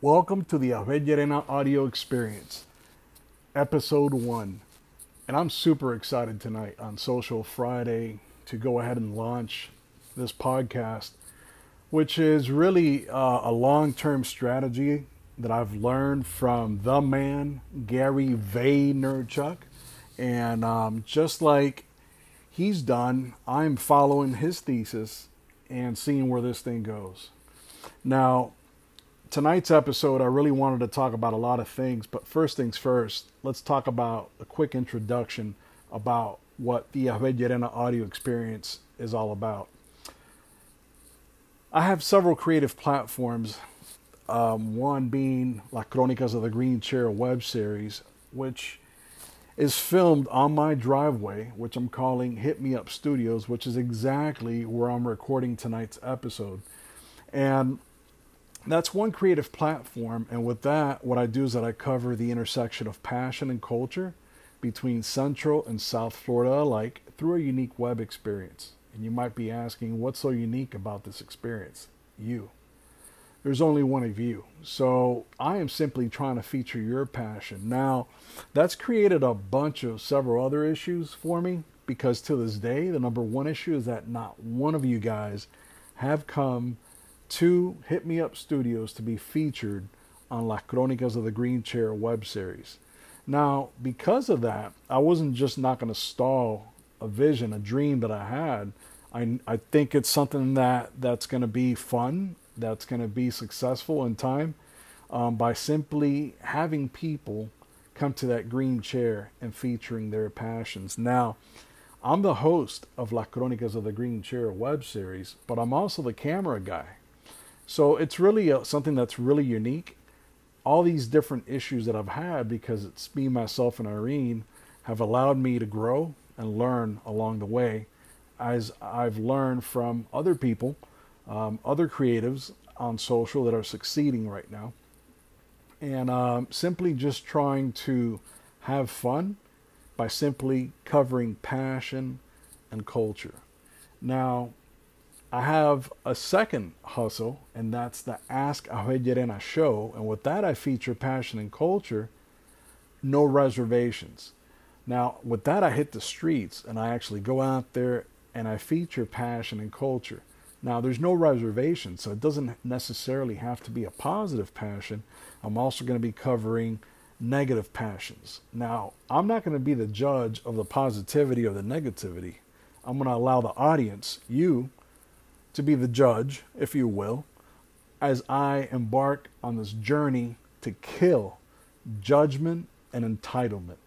Welcome to the Avellerena audio experience, episode one. And I'm super excited tonight on Social Friday to go ahead and launch this podcast, which is really uh, a long term strategy that I've learned from the man, Gary Vaynerchuk. And um, just like he's done, I'm following his thesis and seeing where this thing goes. Now, tonight's episode, I really wanted to talk about a lot of things, but first things first, let's talk about a quick introduction about what the Avellerena audio experience is all about. I have several creative platforms, um, one being La Crónicas of the Green Chair web series, which is filmed on my driveway, which I'm calling Hit Me Up Studios, which is exactly where I'm recording tonight's episode. And that's one creative platform. And with that, what I do is that I cover the intersection of passion and culture between Central and South Florida alike through a unique web experience. And you might be asking, what's so unique about this experience? You there's only one of you. So I am simply trying to feature your passion. Now, that's created a bunch of several other issues for me because to this day, the number one issue is that not one of you guys have come to Hit Me Up Studios to be featured on La Crónicas of the Green Chair web series. Now, because of that, I wasn't just not going to stall a vision, a dream that I had. I, I think it's something that that's going to be fun that's going to be successful in time um, by simply having people come to that green chair and featuring their passions. Now, I'm the host of La Crónicas of the Green Chair web series, but I'm also the camera guy. So it's really a, something that's really unique. All these different issues that I've had, because it's me, myself, and Irene, have allowed me to grow and learn along the way as I've learned from other people um, other creatives on social that are succeeding right now, and um, simply just trying to have fun by simply covering passion and culture. Now, I have a second hustle, and that's the Ask Avellerena show. And with that, I feature passion and culture, no reservations. Now, with that, I hit the streets and I actually go out there and I feature passion and culture. Now, there's no reservation, so it doesn't necessarily have to be a positive passion. I'm also going to be covering negative passions. Now, I'm not going to be the judge of the positivity or the negativity. I'm going to allow the audience, you, to be the judge, if you will, as I embark on this journey to kill judgment and entitlement.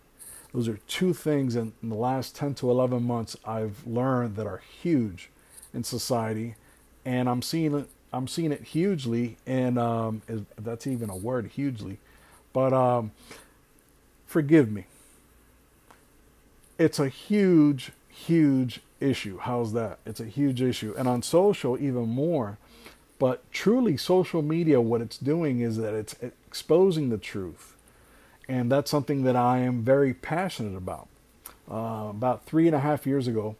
Those are two things in, in the last 10 to 11 months I've learned that are huge in society and I'm seeing it. I'm seeing it hugely, and um, if that's even a word, hugely. But um, forgive me. It's a huge, huge issue. How's that? It's a huge issue, and on social even more. But truly, social media, what it's doing is that it's exposing the truth, and that's something that I am very passionate about. Uh, about three and a half years ago,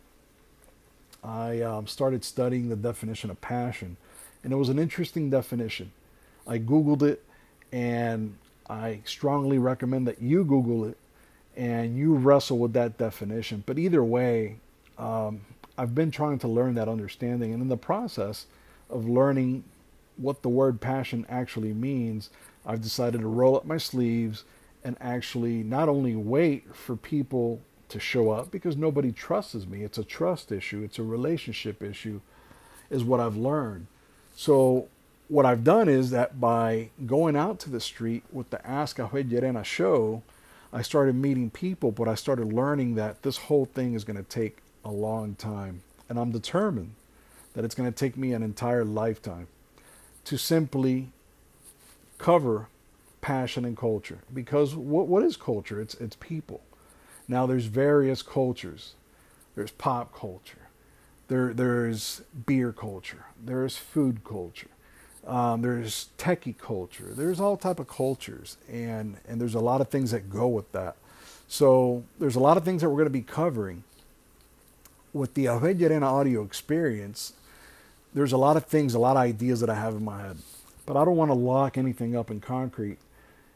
I um, started studying the definition of passion, and it was an interesting definition. I Googled it, and I strongly recommend that you Google it and you wrestle with that definition. But either way, um, I've been trying to learn that understanding, and in the process of learning what the word passion actually means, I've decided to roll up my sleeves and actually not only wait for people to show up because nobody trusts me. It's a trust issue, it's a relationship issue, is what I've learned. So, what I've done is that by going out to the street with the Ask a Avellerena show, I started meeting people, but I started learning that this whole thing is going to take a long time. And I'm determined that it's going to take me an entire lifetime to simply cover passion and culture. Because what, what is culture? It's, it's people. Now there's various cultures. There's pop culture. There, there's beer culture. There's food culture. Um, there's techie culture. There's all type of cultures, and and there's a lot of things that go with that. So there's a lot of things that we're going to be covering with the Avellerena audio experience. There's a lot of things, a lot of ideas that I have in my head. but I don't want to lock anything up in concrete.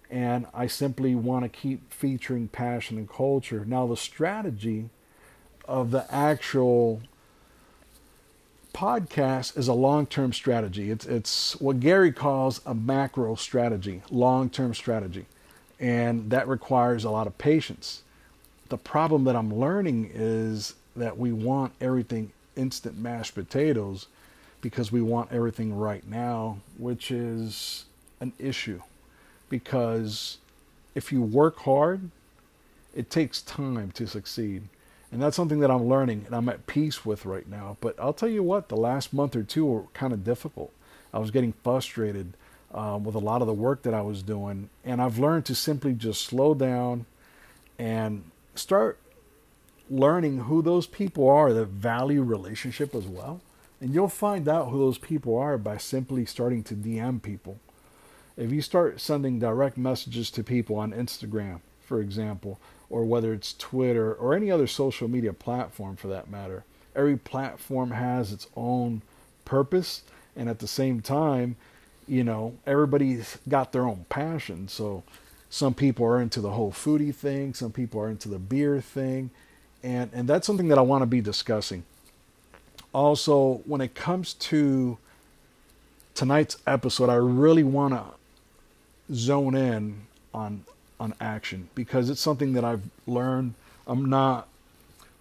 And I simply want to keep featuring passion and culture. Now, the strategy of the actual podcast is a long-term strategy. It's it's what Gary calls a macro strategy, long-term strategy. And that requires a lot of patience. The problem that I'm learning is that we want everything instant mashed potatoes because we want everything right now, which is an issue. Because if you work hard, it takes time to succeed. And that's something that I'm learning and I'm at peace with right now. But I'll tell you what, the last month or two were kind of difficult. I was getting frustrated um, with a lot of the work that I was doing. And I've learned to simply just slow down and start learning who those people are that value relationship as well. And you'll find out who those people are by simply starting to DM people. If you start sending direct messages to people on Instagram, for example, or whether it's Twitter or any other social media platform for that matter, every platform has its own purpose. And at the same time, you know, everybody's got their own passion. So some people are into the whole foodie thing, some people are into the beer thing, and and that's something that I want to be discussing. Also, when it comes to tonight's episode, I really want to zone in on on action because it's something that I've learned. I'm not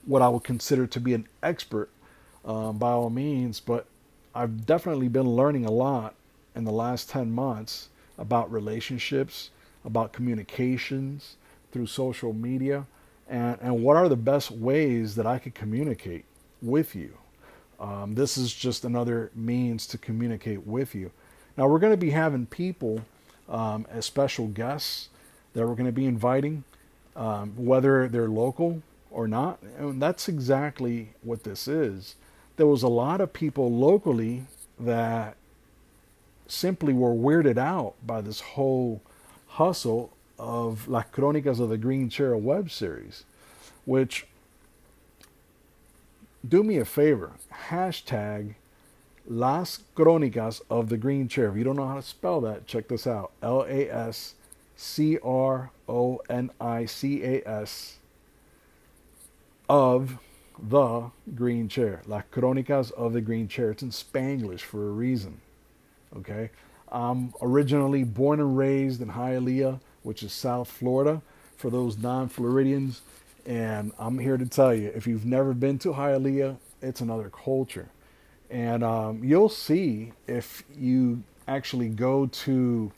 what I would consider to be an expert um, by all means, but I've definitely been learning a lot in the last 10 months about relationships, about communications through social media, and, and what are the best ways that I could communicate with you. Um, this is just another means to communicate with you. Now, we're going to be having people um, as special guests that we're going to be inviting, um, whether they're local or not. And that's exactly what this is. There was a lot of people locally that simply were weirded out by this whole hustle of Las Crónicas of the Green Chair web series, which do me a favor, hashtag Las Crónicas of the Green Chair. If you don't know how to spell that, check this out. L A S C R O N I C A S of the Green Chair. Las Crónicas of the Green Chair. It's in Spanglish for a reason. Okay. I'm originally born and raised in Hialeah, which is South Florida, for those non Floridians. And I'm here to tell you if you've never been to Hialeah, it's another culture. And um, you'll see if you actually go to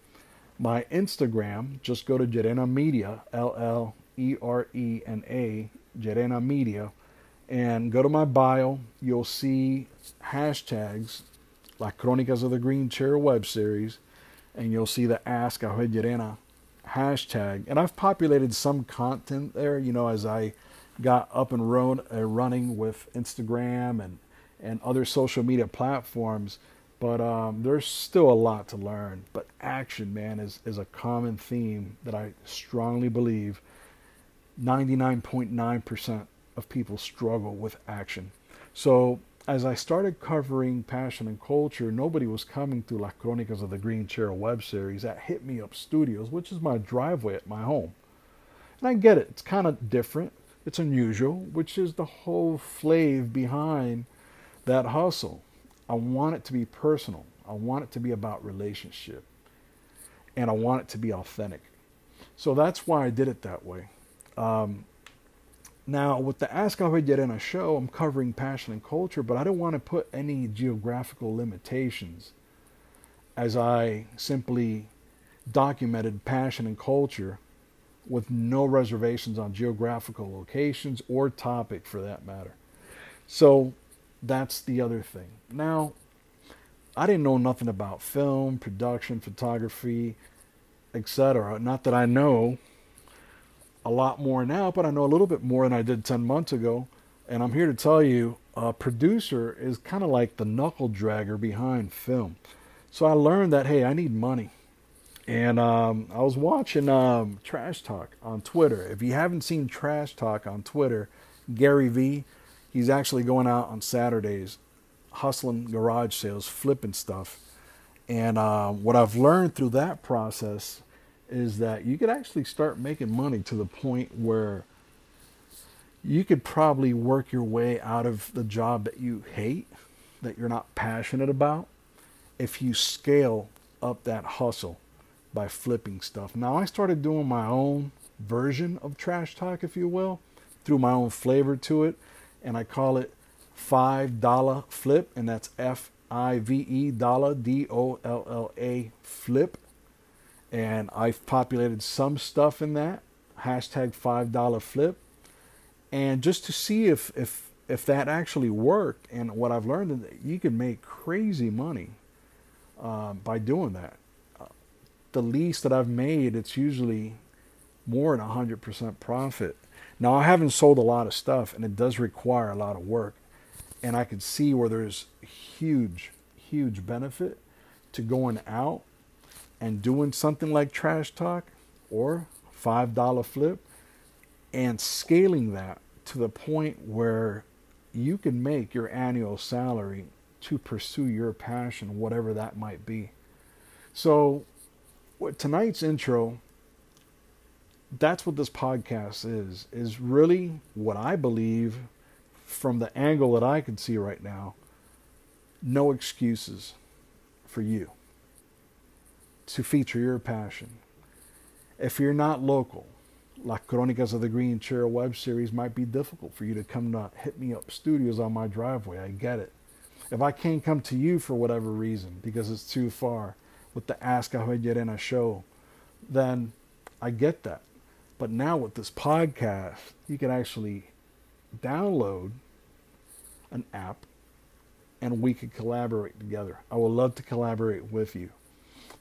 my Instagram, just go to Llerena Media, L L E R E N A, Llerena Media, and go to my bio. You'll see hashtags like Crónicas of the Green Chair web series, and you'll see the Ask Abel Llerena hashtag. And I've populated some content there, you know, as I got up and run, uh, running with Instagram and, and other social media platforms. But um, there's still a lot to learn. But action, man, is, is a common theme that I strongly believe 99.9% of people struggle with action. So as I started covering passion and culture, nobody was coming to Las Crónicas of the Green Chair web series at Hit Me Up Studios, which is my driveway at my home. And I get it, it's kind of different, it's unusual, which is the whole flave behind that hustle. I want it to be personal, I want it to be about relationship, and I want it to be authentic. So that's why I did it that way. Um, now, with the Ask Abel Llerena show, I'm covering passion and culture, but I don't want to put any geographical limitations as I simply documented passion and culture with no reservations on geographical locations or topic for that matter. So that's the other thing. Now, I didn't know nothing about film, production, photography, etc. Not that I know a lot more now, but I know a little bit more than I did 10 months ago. And I'm here to tell you a producer is kind of like the knuckle dragger behind film. So I learned that, hey, I need money. And um, I was watching um, Trash Talk on Twitter. If you haven't seen Trash Talk on Twitter, Gary Vee, he's actually going out on Saturdays, hustling garage sales, flipping stuff. And uh, what I've learned through that process is that you could actually start making money to the point where you could probably work your way out of the job that you hate, that you're not passionate about, if you scale up that hustle by flipping stuff. Now, I started doing my own version of trash talk, if you will, threw my own flavor to it, and I call it $5 flip, and that's F I V E dollar D O L L A flip. And I've populated some stuff in that hashtag $5 flip. And just to see if, if, if that actually worked, and what I've learned is that you can make crazy money um, by doing that. Uh, the least that I've made, it's usually more than 100% profit. Now, I haven't sold a lot of stuff, and it does require a lot of work. And I can see where there's huge, huge benefit to going out and doing something like Trash Talk or $5 flip and scaling that to the point where you can make your annual salary to pursue your passion, whatever that might be. So, what tonight's intro that's what this podcast is is really what I believe from the angle that I can see right now no excuses for you to feature your passion. If you're not local, La Crónicas of the Green Chair web series might be difficult for you to come to hit me up studios on my driveway. I get it. If I can't come to you for whatever reason because it's too far with the Ask a show, then I get that. But now with this podcast, you can actually download an app and we could collaborate together. I would love to collaborate with you.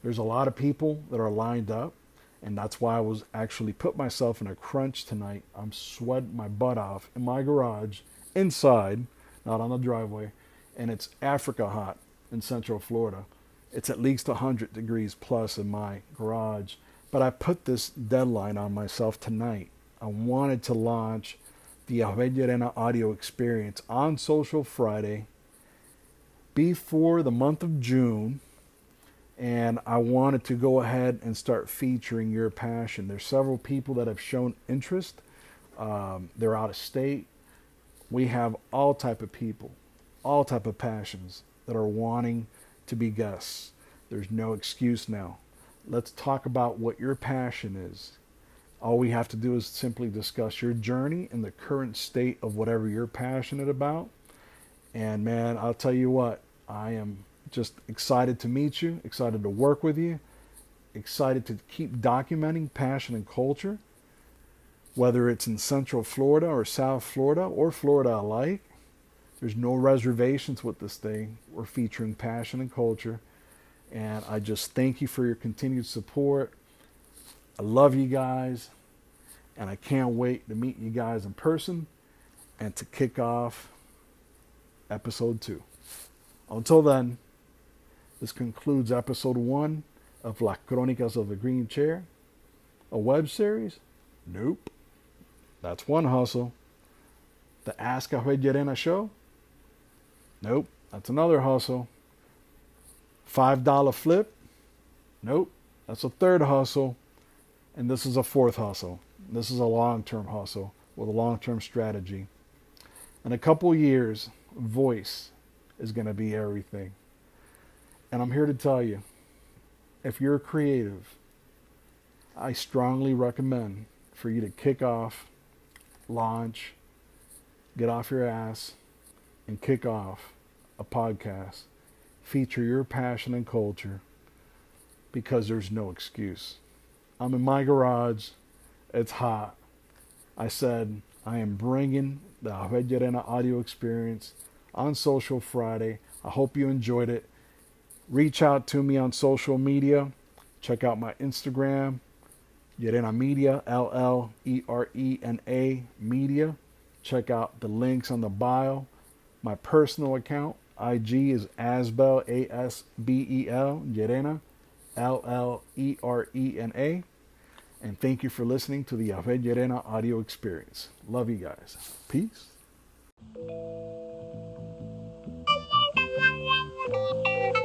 There's a lot of people that are lined up, and that's why I was actually put myself in a crunch tonight. I'm sweating my butt off in my garage, inside, not on the driveway, and it's Africa hot in Central Florida. It's at least 100 degrees plus in my garage but I put this deadline on myself tonight. I wanted to launch the Avellarena audio experience on Social Friday before the month of June. And I wanted to go ahead and start featuring your passion. There's several people that have shown interest. Um, they're out of state. We have all type of people, all type of passions that are wanting to be guests. There's no excuse now. Let's talk about what your passion is. All we have to do is simply discuss your journey and the current state of whatever you're passionate about. And man, I'll tell you what, I am just excited to meet you, excited to work with you, excited to keep documenting passion and culture, whether it's in Central Florida or South Florida or Florida alike. There's no reservations with this thing. We're featuring passion and culture. And I just thank you for your continued support. I love you guys. And I can't wait to meet you guys in person and to kick off episode two. Until then, this concludes episode one of La Crónicas of the Green Chair. A web series? Nope. That's one hustle. The Ask a Llerena show? Nope. That's another hustle. $5 flip? Nope. That's a third hustle. And this is a fourth hustle. This is a long term hustle with a long term strategy. In a couple years, voice is going to be everything. And I'm here to tell you if you're creative, I strongly recommend for you to kick off, launch, get off your ass, and kick off a podcast feature your passion and culture because there's no excuse. I'm in my garage. It's hot. I said, I am bringing the Avellarena audio experience on Social Friday. I hope you enjoyed it reach out to me on social media. Check out my Instagram, Llerena Media, L L E R E N A Media. Check out the links on the bio. My personal account, IG, is Asbel, A S B E L, Llerena, L L E R E N A. And thank you for listening to the Yahweh Llerena audio experience. Love you guys. Peace. Thank you.